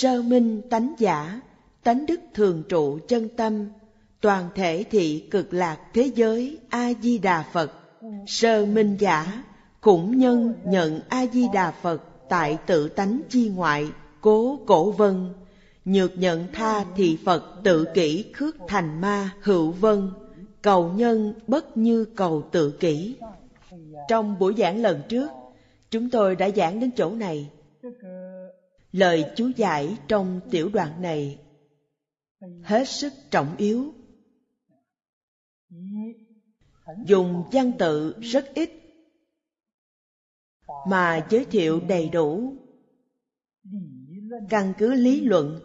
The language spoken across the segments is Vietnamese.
sơ minh tánh giả, tánh đức thường trụ chân tâm, toàn thể thị cực lạc thế giới a di đà phật. Sơ minh giả cũng nhân nhận a di đà phật tại tự tánh chi ngoại cố cổ vân nhược nhận tha thì phật tự kỷ khước thành ma hữu vân cầu nhân bất như cầu tự kỷ. Trong buổi giảng lần trước chúng tôi đã giảng đến chỗ này lời chú giải trong tiểu đoạn này. Hết sức trọng yếu. Dùng văn tự rất ít mà giới thiệu đầy đủ. Căn cứ lý luận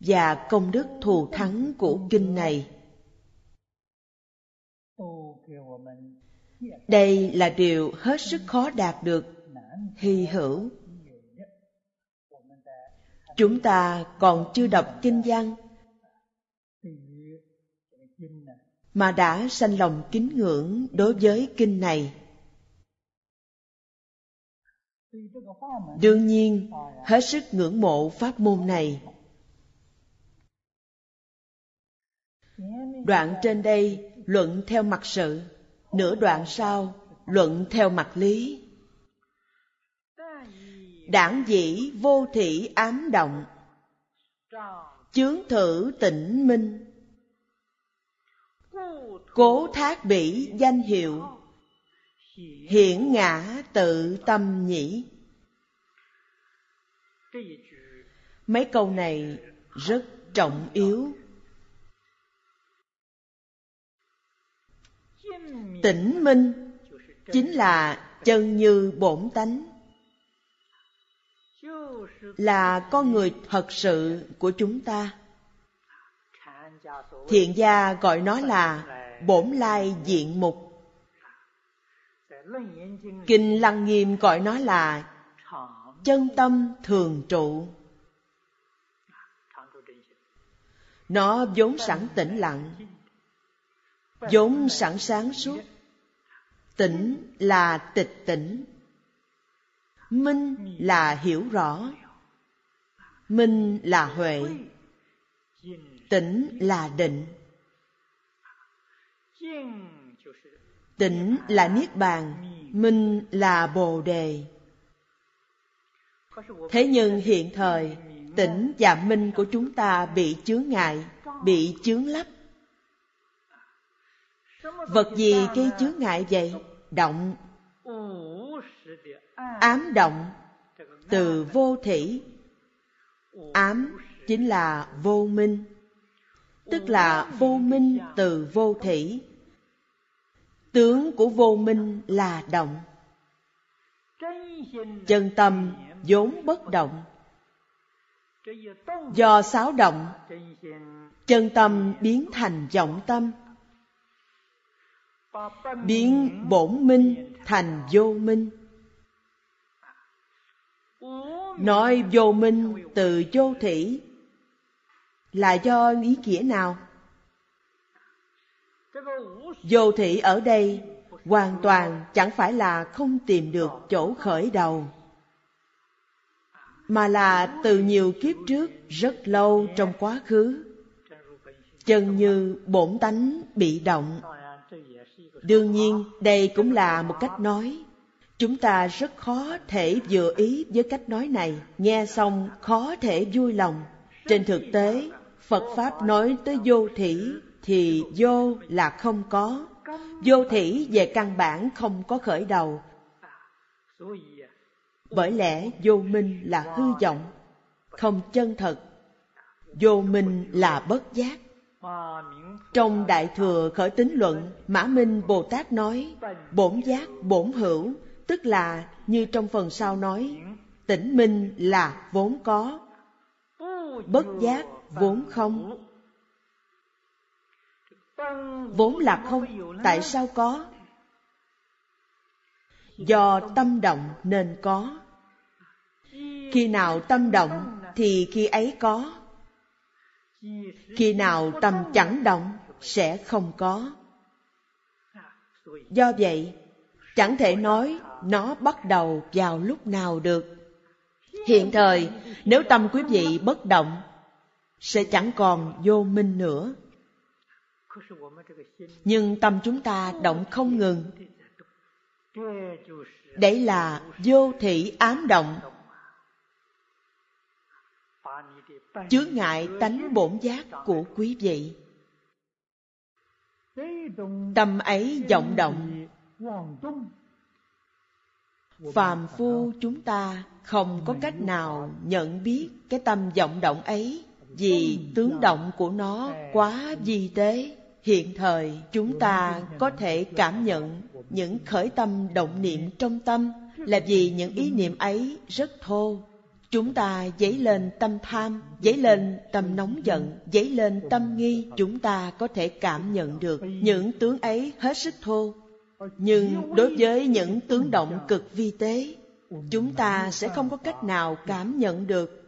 và công đức thù thắng của kinh này. Đây là điều hết sức khó đạt được hy hữu. Chúng ta còn chưa đọc kinh văn mà đã sanh lòng kính ngưỡng đối với kinh này. Đương nhiên, hết sức ngưỡng mộ pháp môn này. Đoạn trên đây luận theo mặt sự, nửa đoạn sau luận theo mặt lý đảng dĩ vô thị ám động. Chướng thử tỉnh minh. Cố thác bỉ danh hiệu. Hiển ngã tự tâm nhĩ. Mấy câu này rất trọng yếu. Tỉnh minh chính là chân như bổn tánh là con người thật sự của chúng ta. Thiện gia gọi nó là bổn lai diện mục. Kinh lăng nghiêm gọi nó là chân tâm thường trụ. Nó vốn sẵn tĩnh lặng, vốn sẵn sáng suốt. Tỉnh là tịch tỉnh minh là hiểu rõ. Minh là huệ. Tỉnh là định. Tỉnh là niết bàn. Minh là bồ đề. Thế nhưng hiện thời tỉnh và minh của chúng ta bị chướng ngại, bị chướng lấp. Vật gì gây chướng ngại vậy? Động ám động từ vô thỉ. Ám chính là vô minh, tức là vô minh từ vô thỉ. Tướng của vô minh là động. Chân tâm vốn bất động. Do xáo động, chân tâm biến thành vọng tâm. Biến bổn minh thành vô minh nói vô minh từ vô thủy. Là do ý nghĩa nào? Vô thị ở đây hoàn toàn chẳng phải là không tìm được chỗ khởi đầu, mà là từ nhiều kiếp trước rất lâu trong quá khứ, chân như bổn tánh bị động. Đương nhiên, đây cũng là một cách nói chúng ta rất khó thể vừa ý với cách nói này. Nghe xong, khó thể vui lòng. Trên thực tế, phật pháp nói tới vô thỉ thì vô là không có. Vô thỉ về căn bản không có khởi đầu. Bởi lẽ vô minh là hư vọng, không chân thật. Vô minh là bất giác. Trong đại thừa khởi tính luận, mã minh bồ tát nói, bổn giác, bổn hữu tức là, như trong phần sau nói tỉnh minh là vốn có, bất giác vốn không. Vốn là không, tại sao có? Do tâm động nên có. Khi nào tâm động thì khi ấy có. Khi nào tâm chẳng động sẽ không có. Do vậy, chẳng thể nói nó bắt đầu vào lúc nào được Hiện thời, nếu tâm quý vị bất động, sẽ chẳng còn vô minh nữa. Nhưng tâm chúng ta động không ngừng. Đấy là vô thị ám động. Chướng ngại tánh bổn giác của quý vị. Tâm ấy vọng động phàm phu chúng ta không có cách nào nhận biết cái tâm vọng động ấy vì tướng động. của nó quá vi tế. Hiện thời chúng ta có thể cảm nhận những khởi tâm động niệm trong tâm là vì những ý niệm ấy rất thô. Chúng ta dấy lên tâm tham dấy lên tâm nóng giận dấy lên tâm nghi. Chúng ta có thể cảm nhận được những tướng ấy hết sức thô nhưng đối với những tướng động cực vi tế, chúng ta sẽ không có cách nào cảm nhận được.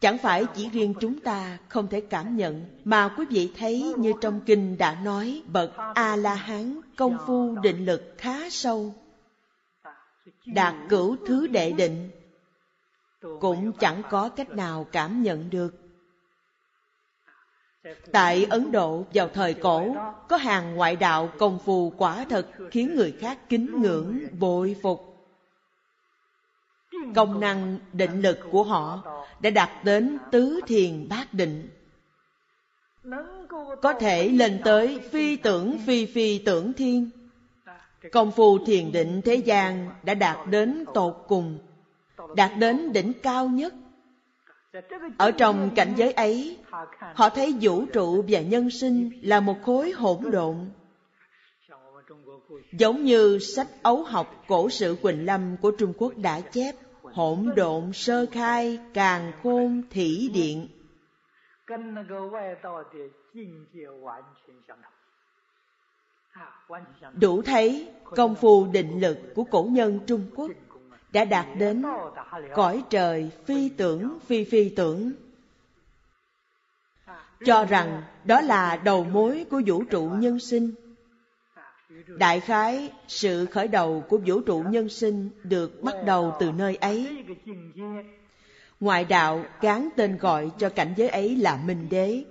Chẳng phải chỉ riêng chúng ta không thể cảm nhận, mà quý vị thấy như trong kinh đã nói, bậc a la hán công phu định lực khá sâu, đạt cửu thứ đệ định. Cũng chẳng có cách nào cảm nhận được. Tại Ấn Độ vào thời cổ, có hàng ngoại đạo công phu quả thật khiến người khác kính ngưỡng, bội phục. Công năng định lực của họ đã đạt đến tứ thiền bát định. Có thể lên tới phi tưởng phi phi tưởng thiên. Công phu thiền định thế gian đã đạt đến tột cùng, đạt đến đỉnh cao nhất ở trong cảnh giới ấy, họ thấy vũ trụ và nhân sinh là một khối hỗn độn. Giống như sách ấu học cổ sự quỳnh lâm của trung quốc đã chép, hỗn độn sơ khai, càng khôn thỉ điện. Đủ thấy công phu định lực của cổ nhân trung quốc đã đạt đến cõi trời phi tưởng, phi phi tưởng. Cho rằng đó là đầu mối của vũ trụ nhân sinh. Đại khái, sự khởi đầu của vũ trụ nhân sinh được bắt đầu từ nơi ấy. Ngoại đạo gán tên gọi cho cảnh giới ấy là minh đế.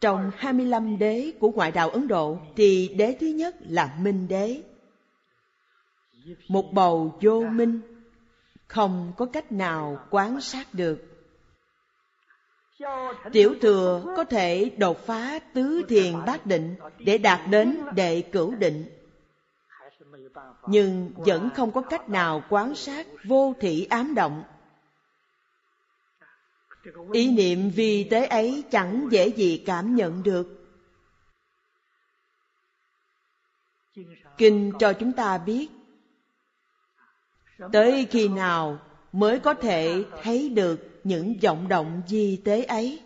Trong 25 đế của ngoại đạo Ấn Độ, thì đế thứ nhất là Minh Đế. Một bầu vô minh không có cách nào quán sát được. Tiểu thừa có thể đột phá tứ thiền bát định để đạt đến đệ cửu định. Nhưng vẫn không có cách nào quán sát vô thị ám động. Ý niệm vi tế ấy chẳng dễ gì cảm nhận được. Kinh cho chúng ta biết tới khi nào mới có thể thấy được những vọng động di tế ấy?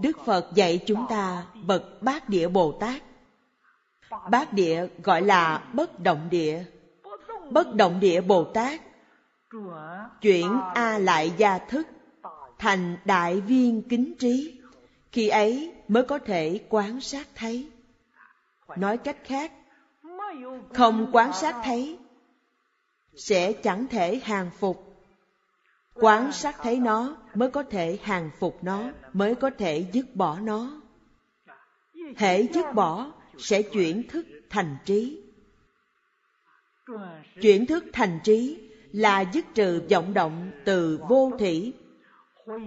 Đức phật dạy chúng ta bậc bát địa bồ tát. Bát địa gọi là bất động địa. Bất động địa bồ tát chuyển a lại gia thức thành đại viên kính trí. Khi ấy mới có thể quán sát thấy. Nói cách khác không quan sát thấy, sẽ chẳng thể hàng phục. Quán sát thấy nó mới có thể hàng phục nó, mới có thể dứt bỏ nó. Hễ dứt bỏ sẽ chuyển thức thành trí. Chuyển thức thành trí là dứt trừ vọng động từ vô thủy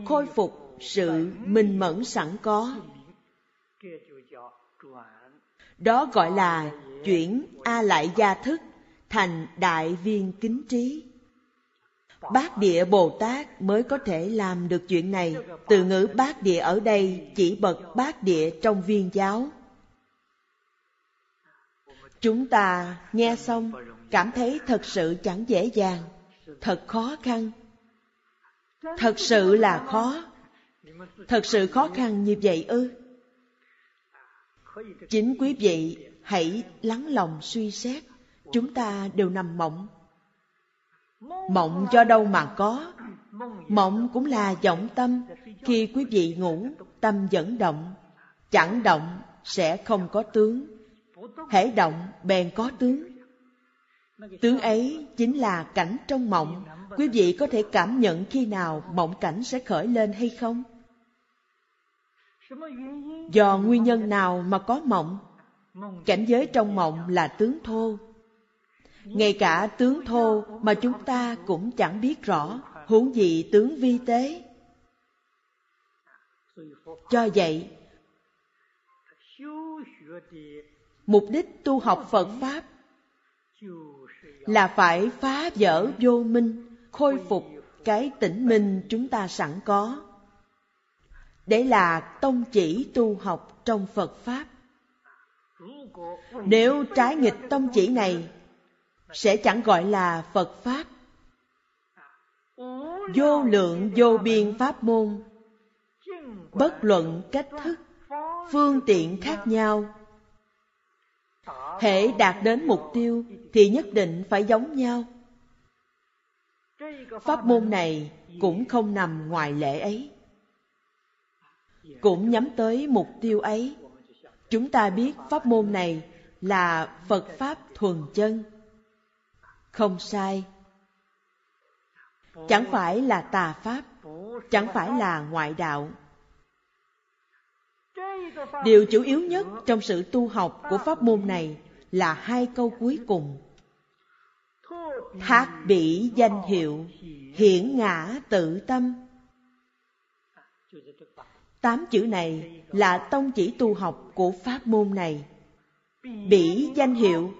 khôi phục sự minh mẫn sẵn có. Đó gọi là chuyển a lại gia thức thành đại viên kính trí. Bát địa bồ tát mới có thể làm được chuyện này. Từ ngữ bát địa ở đây chỉ bậc bát địa trong viên giáo. Chúng ta nghe xong, cảm thấy thật sự chẳng dễ dàng, thật khó khăn. Thật sự là khó. Thật sự khó khăn như vậy ư? Chính quý vị hãy lắng lòng suy xét, chúng ta đều nằm mộng mộng do đâu mà có mộng cũng là vọng tâm khi quý vị ngủ, tâm vẫn động chẳng động sẽ không có tướng hễ động, bèn có tướng Tướng ấy chính là cảnh trong mộng. Quý vị có thể cảm nhận khi nào mộng cảnh sẽ khởi lên hay không? Do nguyên nhân nào mà có mộng? Cảnh giới trong mộng là tướng thô. Ngay cả tướng thô mà chúng ta cũng chẳng biết rõ, huống gì tướng vi tế. Cho vậy, mục đích tu học Phật Pháp là phải phá vỡ vô minh, khôi phục cái tỉnh minh chúng ta sẵn có. Để là tông chỉ tu học trong Phật Pháp. Nếu trái nghịch tông chỉ này, sẽ chẳng gọi là Phật Pháp. Vô lượng vô biên pháp môn, bất luận cách thức, phương tiện khác nhau, Hễ đạt đến mục tiêu thì nhất định phải giống nhau. Pháp môn này cũng không nằm ngoài lễ ấy. Cũng nhắm tới mục tiêu ấy. Chúng ta biết pháp môn này là Phật Pháp thuần chân. Không sai. Chẳng phải là tà Pháp, chẳng phải là ngoại đạo. Điều chủ yếu nhất trong sự tu học của pháp môn này là hai câu cuối cùng. Thác bỉ danh hiệu, hiển ngã tự tâm. Tám chữ này là tông chỉ tu học của pháp môn này. Bỉ danh hiệu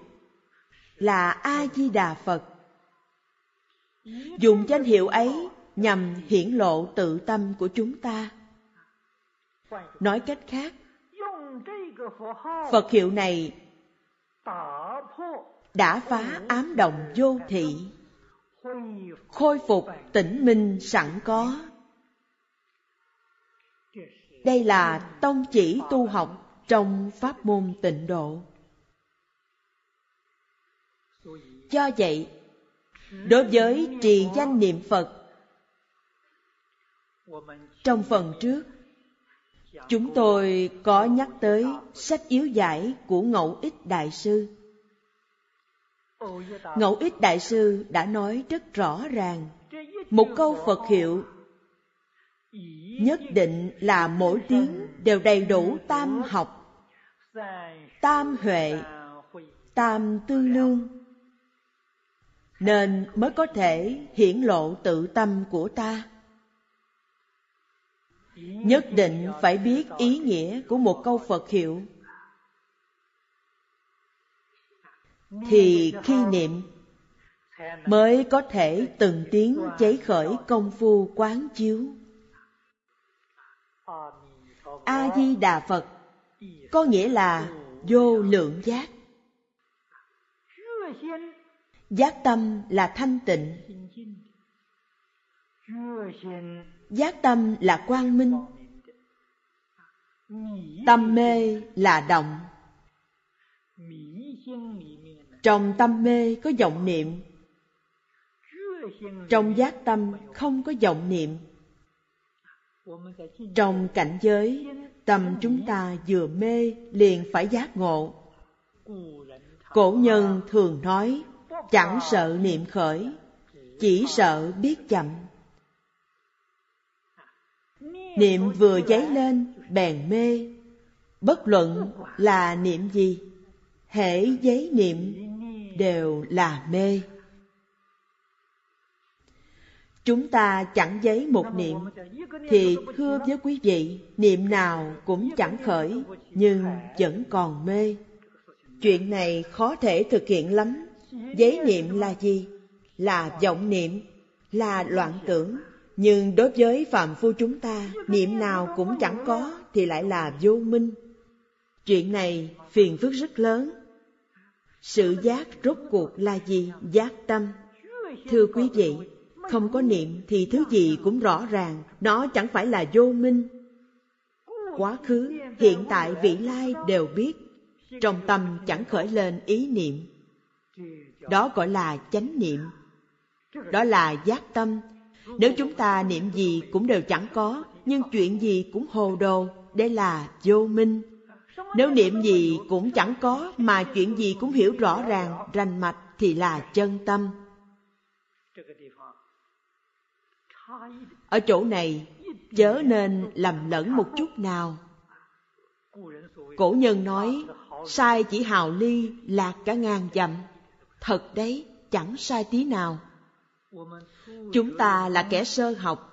là A-di-đà Phật. Dùng danh hiệu ấy nhằm hiển lộ tự tâm của chúng ta. Nói cách khác, Phật hiệu này đã phá ám động vô thị khôi phục tỉnh minh sẵn có đây là tông chỉ tu học trong pháp môn tịnh độ do vậy đối với trì danh niệm phật trong phần trước Chúng tôi có nhắc tới sách yếu giải của Ngẫu Ích Đại Sư. Ngẫu Ích Đại Sư đã nói rất rõ ràng, một câu Phật hiệu nhất định là mỗi tiếng đều đầy đủ tam học, tam huệ, tam tư lương, nên mới có thể hiển lộ tự tâm của ta nhất định phải biết ý nghĩa của một câu Phật hiệu. Thì khi niệm mới có thể từng tiếng cháy khởi công phu quán chiếu. A Di Đà Phật, có nghĩa là vô lượng giác. Giác tâm là thanh tịnh. Giác tâm là quang minh. Tâm mê là động. Trong tâm mê có vọng niệm. Trong giác tâm không có vọng niệm trong cảnh giới tâm chúng ta vừa mê liền phải giác ngộ cổ nhân thường nói chẳng sợ niệm khởi chỉ sợ biết chậm Niệm vừa dấy lên, bèn mê. Bất luận là niệm gì, hễ giấy niệm đều là mê. Chúng ta chẳng giấy một niệm, thì thưa với quý vị, niệm nào cũng chẳng khởi, nhưng vẫn còn mê. Chuyện này khó thể thực hiện lắm. Giấy niệm là gì? Là vọng niệm, là loạn tưởng, nhưng đối với phạm phu chúng ta, niệm nào cũng chẳng có thì lại là vô minh. Chuyện này phiền phức rất lớn. Sự giác rốt cuộc là gì? Giác tâm. Thưa quý vị, không có niệm thì thứ gì cũng rõ ràng, nó chẳng phải là vô minh. Quá khứ, hiện tại, vị lai đều biết, trong tâm chẳng khởi lên ý niệm. Đó gọi là chánh niệm. Đó là giác tâm, nếu chúng ta niệm gì cũng đều chẳng có, nhưng chuyện gì cũng hồ đồ, đây là vô minh. Nếu niệm gì cũng chẳng có mà chuyện gì cũng hiểu rõ ràng, rành mạch thì là chân tâm ở chỗ này, chớ nên lầm lẫn một chút nào. Cổ nhân nói, sai chỉ hào ly lạc cả ngàn dặm. Thật đấy, chẳng sai tí nào. Chúng ta là kẻ sơ học.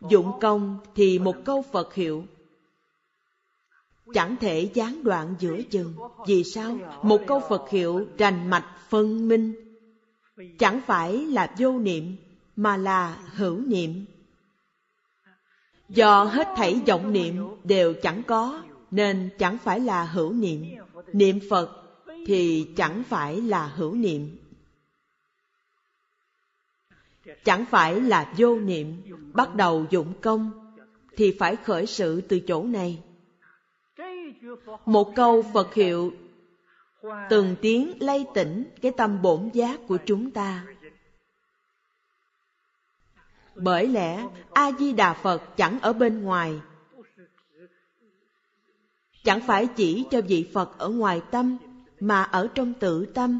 Dụng công thì một câu phật hiệu. Chẳng thể gián đoạn giữa chừng. Vì sao? Một câu phật hiệu rành mạch phân minh. Chẳng phải là vô niệm mà là hữu niệm. Do hết thảy vọng niệm đều chẳng có, nên chẳng phải là hữu niệm. Niệm phật thì chẳng phải là hữu niệm. Chẳng phải là vô niệm, bắt đầu dụng công, thì phải khởi sự từ chỗ này. Một câu phật hiệu, từng tiếng lay tỉnh cái tâm bổn giác của chúng ta bởi lẽ a di đà phật chẳng ở bên ngoài. Chẳng phải chỉ cho vị phật ở ngoài tâm, mà ở trong tự tâm.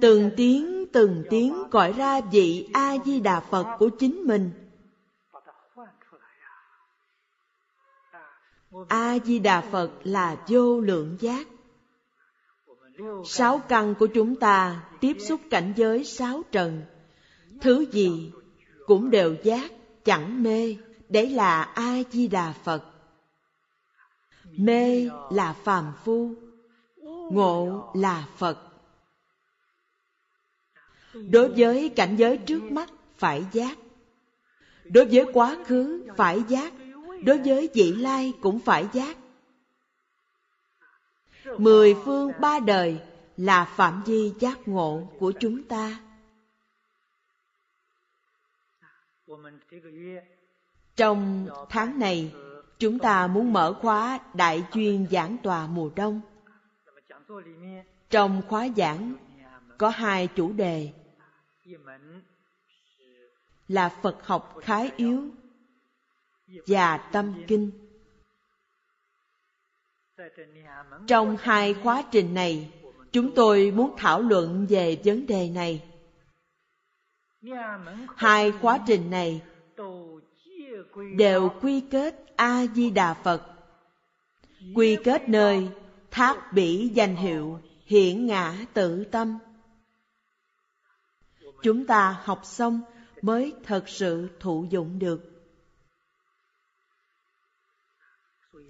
Từng tiếng từng tiếng gọi ra vị a di đà phật của chính mình. A di đà phật là vô lượng giác. Sáu căn của chúng ta tiếp xúc cảnh giới sáu trần. Thứ gì cũng đều giác, chẳng mê. Đấy là a di đà phật. Mê là phàm phu, ngộ là phật. Đối với cảnh giới trước mắt, phải giác. Đối với quá khứ, phải giác. Đối với vị lai cũng phải giác. Mười phương ba đời là phạm vi giác ngộ của chúng ta. Trong tháng này, chúng ta muốn mở khóa đại chuyên giảng tòa mùa đông. Trong khóa giảng, có hai chủ đề. Là phật học khái yếu và tâm kinh. Trong hai khóa trình này, chúng tôi muốn thảo luận về vấn đề này hai quá trình này đều quy kết a di đà phật. Quy kết nơi thác bỉ danh hiệu hiển ngã tự tâm. Chúng ta học xong mới thật sự thụ dụng được.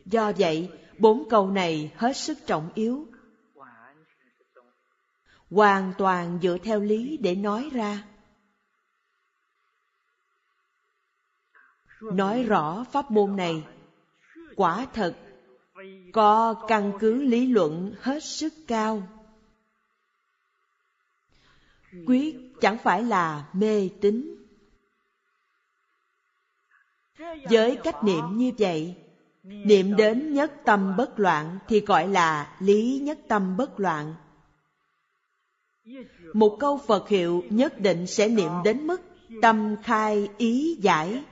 Do vậy, bốn câu này hết sức trọng yếu. Hoàn toàn dựa theo lý để nói ra. Nói rõ pháp môn này, quả thật, có căn cứ lý luận hết sức cao. Quyết chẳng phải là mê tín. Với cách niệm như vậy, niệm đến nhất tâm bất loạn thì gọi là lý nhất tâm bất loạn. Một câu phật hiệu nhất định sẽ niệm đến mức tâm khai ý giải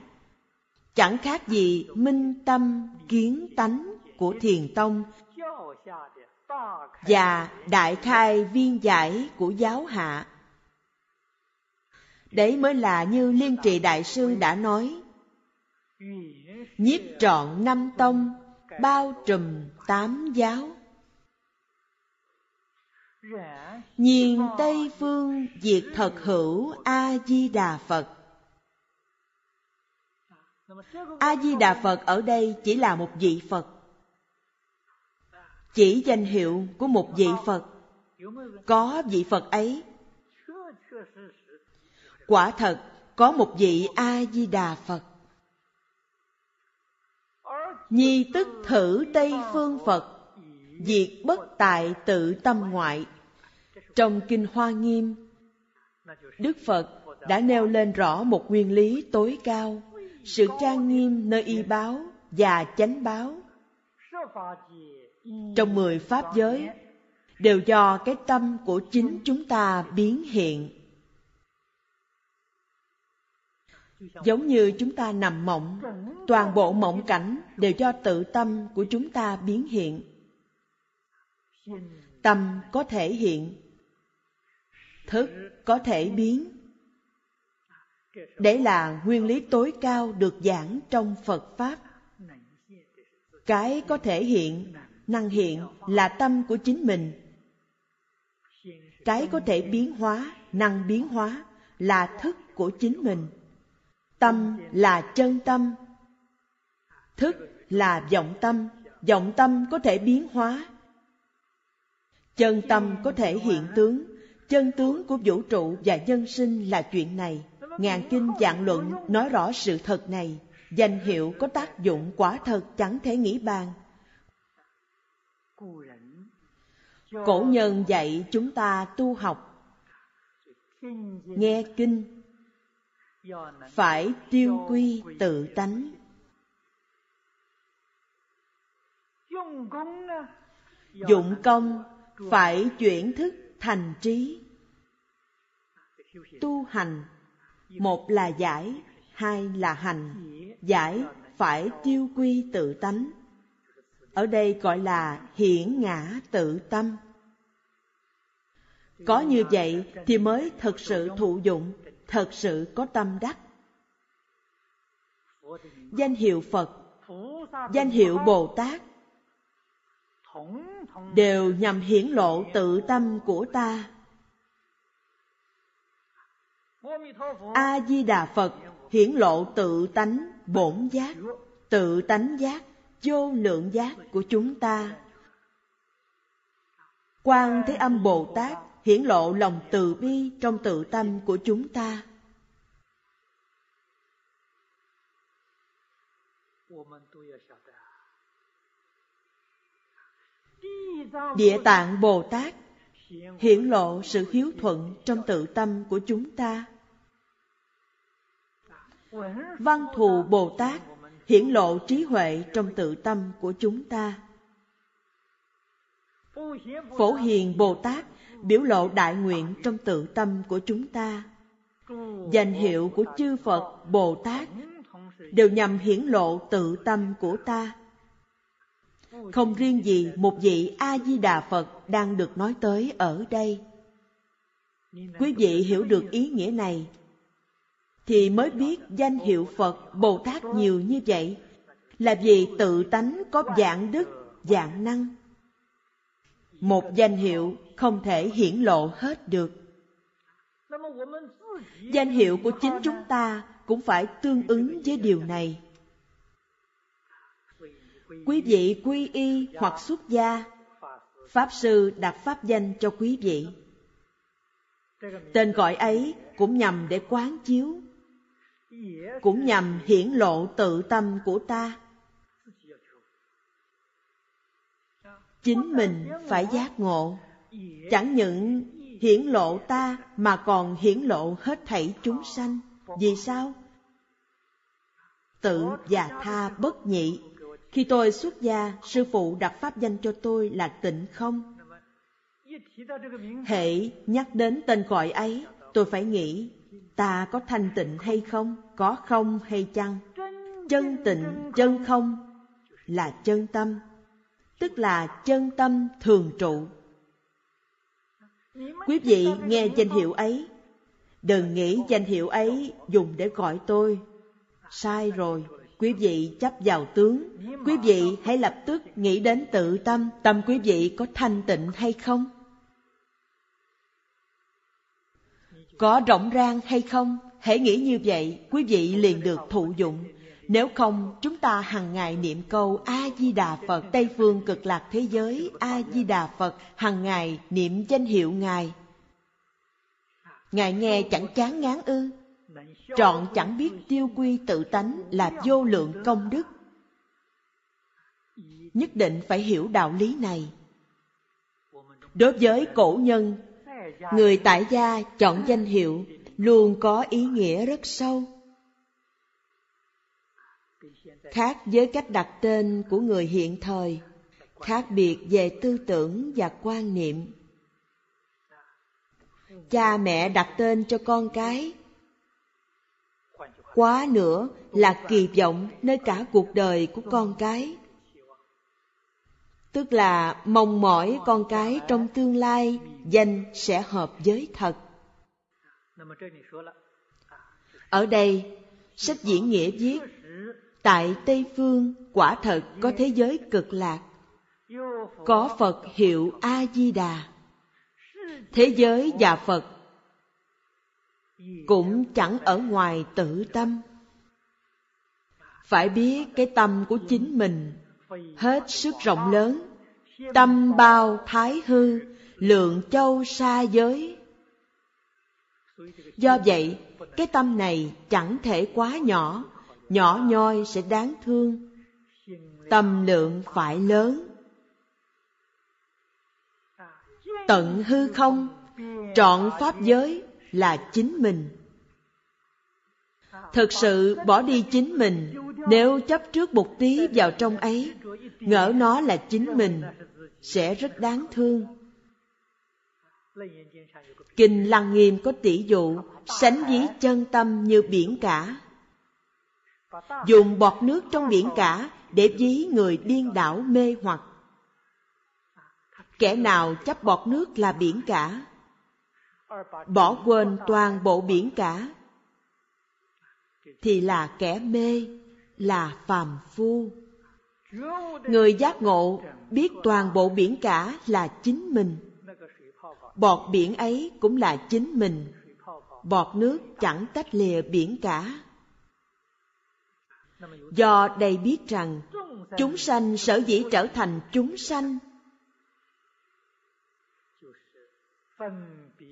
chẳng khác gì minh tâm kiến tánh của thiền tông. Và đại khai viên giải của giáo hạ. Đấy mới là như liên trì đại sư đã nói. Nhiếp trọn năm tông, bao trùm tám giáo. Nhiên tây phương diệt thật hữu a di đà phật a di đà phật ở đây chỉ là một vị phật. Chỉ danh hiệu của một vị phật. Có vị phật ấy. Quả thật, có một vị a di đà phật. Nhi tức thử tây phương phật, diệt bất tại tự tâm ngoại. Trong kinh hoa nghiêm, đức phật đã nêu lên rõ một nguyên lý tối cao sự trang nghiêm nơi y báo và chánh báo. Trong mười pháp giới, đều do cái tâm của chính chúng ta biến hiện. Giống như chúng ta nằm mộng, toàn bộ mộng cảnh đều do tự tâm của chúng ta biến hiện. Tâm có thể hiện, thức có thể biến đấy là nguyên lý tối cao được giảng trong phật pháp. Cái có thể hiện, năng hiện là tâm của chính mình. Cái có thể biến hóa, năng biến hóa là thức của chính mình. Tâm là chân tâm. Thức là vọng tâm. Vọng tâm có thể biến hóa. Chân tâm có thể hiện tướng. Chân tướng của vũ trụ và nhân sinh là chuyện này ngàn kinh dạng luận nói rõ sự thật này. Danh hiệu có tác dụng quả thật chẳng thể nghĩ bàn. Cổ nhân dạy chúng ta tu học. Nghe kinh. Phải tiêu quy tự tánh. Dụng công phải chuyển thức thành trí. Tu hành một là giải, hai là hành. Giải phải tiêu quy tự tánh. Ở đây gọi là hiển ngã tự tâm. Có như vậy thì mới thật sự thụ dụng, thật sự có tâm đắc. Danh hiệu phật, danh hiệu bồ tát đều nhằm hiển lộ tự tâm của ta a di đà phật, hiển lộ tự tánh, bổn giác, tự tánh giác, vô lượng giác của chúng ta. Quan thế âm bồ tát hiển lộ lòng từ bi trong tự tâm của chúng ta. Địa tạng bồ tát hiển lộ sự hiếu thuận trong tự tâm của chúng ta. Văn thù bồ tát hiển lộ trí huệ trong tự tâm của chúng ta. Phổ hiền bồ tát biểu lộ đại nguyện trong tự tâm của chúng ta. Danh hiệu của chư phật bồ tát đều nhằm hiển lộ tự tâm của ta không riêng gì, một vị a di đà phật đang được nói tới ở đây. Quý vị hiểu được ý nghĩa này, thì mới biết danh hiệu phật bồ tát nhiều như vậy là vì tự tánh có dạng đức dạng năng. Một danh hiệu không thể hiển lộ hết được. Danh hiệu của chính chúng ta cũng phải tương ứng với điều này quý vị quy y hoặc xuất gia, pháp sư đặt pháp danh cho quý vị. Tên gọi ấy cũng nhằm để quán chiếu, cũng nhằm hiển lộ tự tâm của ta. Chính mình phải giác ngộ, chẳng những hiển lộ ta mà còn hiển lộ hết thảy chúng sanh. Vì sao? Tự và tha bất nhị khi tôi xuất gia, sư phụ đặt pháp danh cho tôi là tịnh không. Hệ nhắc đến tên gọi ấy, tôi phải nghĩ, ta có thanh tịnh hay không, có không hay chăng? Chân tịnh, chân không là chân tâm, tức là chân tâm thường trụ. Quý vị nghe danh hiệu ấy, đừng nghĩ danh hiệu ấy dùng để gọi tôi. Sai rồi quý vị chấp vào tướng. Quý vị hãy lập tức nghĩ đến tự tâm. Tâm quý vị có thanh tịnh hay không? Có rộng rang hay không? Hãy nghĩ như vậy, quý vị liền được thụ dụng. Nếu không, chúng ta hàng ngày niệm câu a di đà phật, tây phương cực lạc thế giới. A di đà phật hàng ngày niệm danh hiệu ngài. Ngài nghe chẳng chán ngán ư? Trọn chẳng biết tiêu quy tự tánh là vô lượng công đức. Nhất định phải hiểu đạo lý này. Đối với cổ nhân, người tại gia chọn danh hiệu luôn có ý nghĩa rất sâu. Khác với cách đặt tên của người hiện thời, khác biệt về tư tưởng và quan niệm. Cha mẹ đặt tên cho con cái quá nữa là kỳ vọng nơi cả cuộc đời của con cái. Tức là mong mỏi con cái trong tương lai danh sẽ hợp với thật. Ở đây, sách diễn nghĩa viết, tại Tây Phương quả thật có thế giới cực lạc, có Phật hiệu A-di-đà. Thế giới và Phật cũng chẳng ở ngoài tự tâm. Phải biết cái tâm của chính mình hết sức rộng lớn, tâm bao thái hư, lượng châu xa giới. Do vậy, cái tâm này chẳng thể quá nhỏ, nhỏ nhoi sẽ đáng thương. Tâm lượng phải lớn. Tận hư không, trọn pháp giới là chính mình. Thực sự bỏ đi chính mình, nếu chấp trước một tí vào trong ấy, ngỡ nó là chính mình, sẽ rất đáng thương. Kinh Lăng Nghiêm có tỷ dụ sánh ví chân tâm như biển cả. Dùng bọt nước trong biển cả để ví người điên đảo mê hoặc. Kẻ nào chấp bọt nước là biển cả, bỏ quên toàn bộ biển cả, thì là kẻ mê, là phàm phu. Người giác ngộ biết toàn bộ biển cả là chính mình. Bọt biển ấy cũng là chính mình. Bọt nước chẳng tách lìa biển cả. Do đây biết rằng chúng sanh sở dĩ trở thành chúng sanh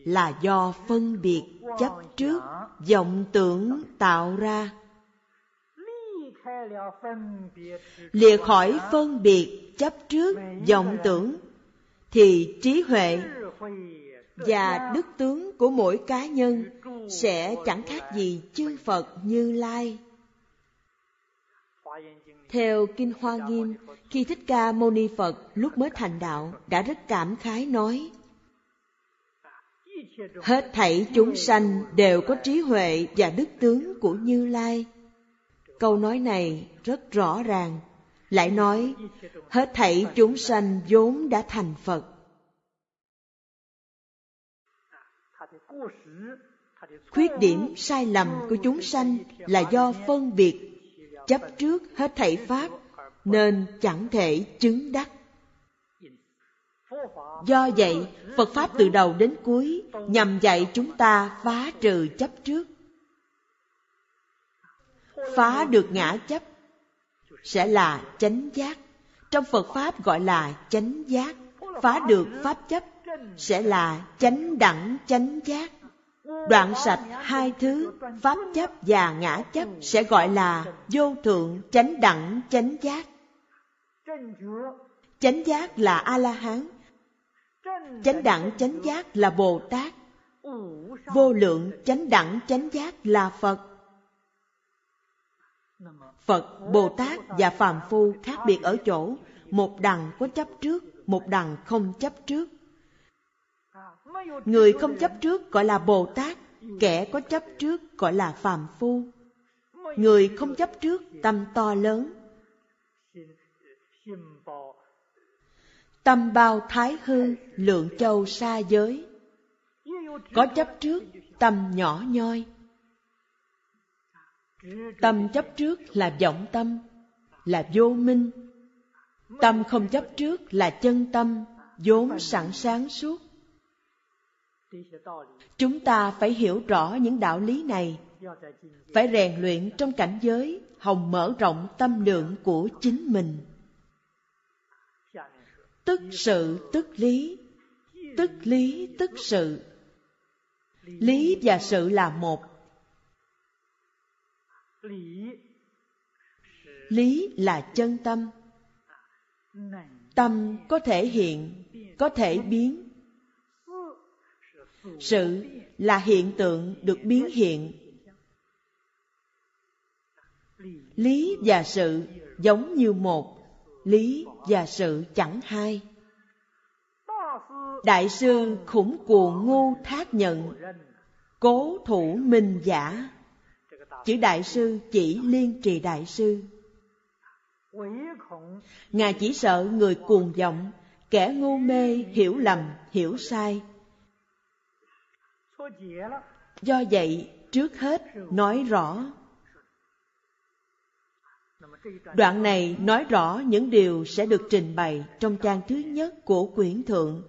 là do phân biệt chấp trước vọng tưởng tạo ra lìa khỏi phân biệt chấp trước vọng tưởng thì trí huệ và đức tướng của mỗi cá nhân sẽ chẳng khác gì chư Phật Như Lai. Theo Kinh Hoa Nghiêm, khi Thích Ca Mâu Ni Phật lúc mới thành đạo đã rất cảm khái nói Hết thảy chúng sanh đều có trí huệ và đức tướng của Như Lai. Câu nói này rất rõ ràng, lại nói hết thảy chúng sanh vốn đã thành Phật. Khuyết điểm sai lầm của chúng sanh là do phân biệt, chấp trước hết thảy Pháp, nên chẳng thể chứng đắc. Do vậy, Phật Pháp từ đầu đến cuối nhằm dạy chúng ta phá trừ chấp trước. Phá được ngã chấp sẽ là chánh giác. Trong Phật Pháp gọi là chánh giác. Phá được Pháp chấp sẽ là chánh đẳng chánh giác. Đoạn sạch hai thứ Pháp chấp và ngã chấp sẽ gọi là vô thượng chánh đẳng chánh giác. Chánh giác là A-la-hán, chánh đẳng, chánh giác là bồ tát. Vô lượng, chánh đẳng, chánh giác là phật. Phật, bồ tát và phàm phu khác biệt ở chỗ một đằng có chấp trước, một đằng không chấp trước. Người không chấp trước gọi là bồ tát, kẻ có chấp trước gọi là phàm phu. Người không chấp trước, tâm to lớn tâm bao thái hư, lượng châu xa giới. Có chấp trước, tâm nhỏ nhoi. Tâm chấp trước là vọng tâm, là vô minh. Tâm không chấp trước là chân tâm, vốn sẵn sáng suốt. Chúng ta phải hiểu rõ những đạo lý này, phải rèn luyện trong cảnh giới, hồng mở rộng tâm lượng của chính mình tức sự, tức lý. Tức lý, tức sự. Lý và sự là một. Lý là chân tâm. Tâm có thể hiện, có thể biến. Sự là hiện tượng được biến hiện. Lý và sự giống như một lý và sự chẳng hai. Đại sư khủng cuồng ngu thác nhận, cố thủ minh giả. Chữ đại sư chỉ liên trì đại sư. Ngài chỉ sợ người cuồng vọng, kẻ ngu mê hiểu lầm, hiểu sai. Do vậy, trước hết nói rõ đoạn này nói rõ những điều sẽ được trình bày trong trang thứ nhất của quyển thượng.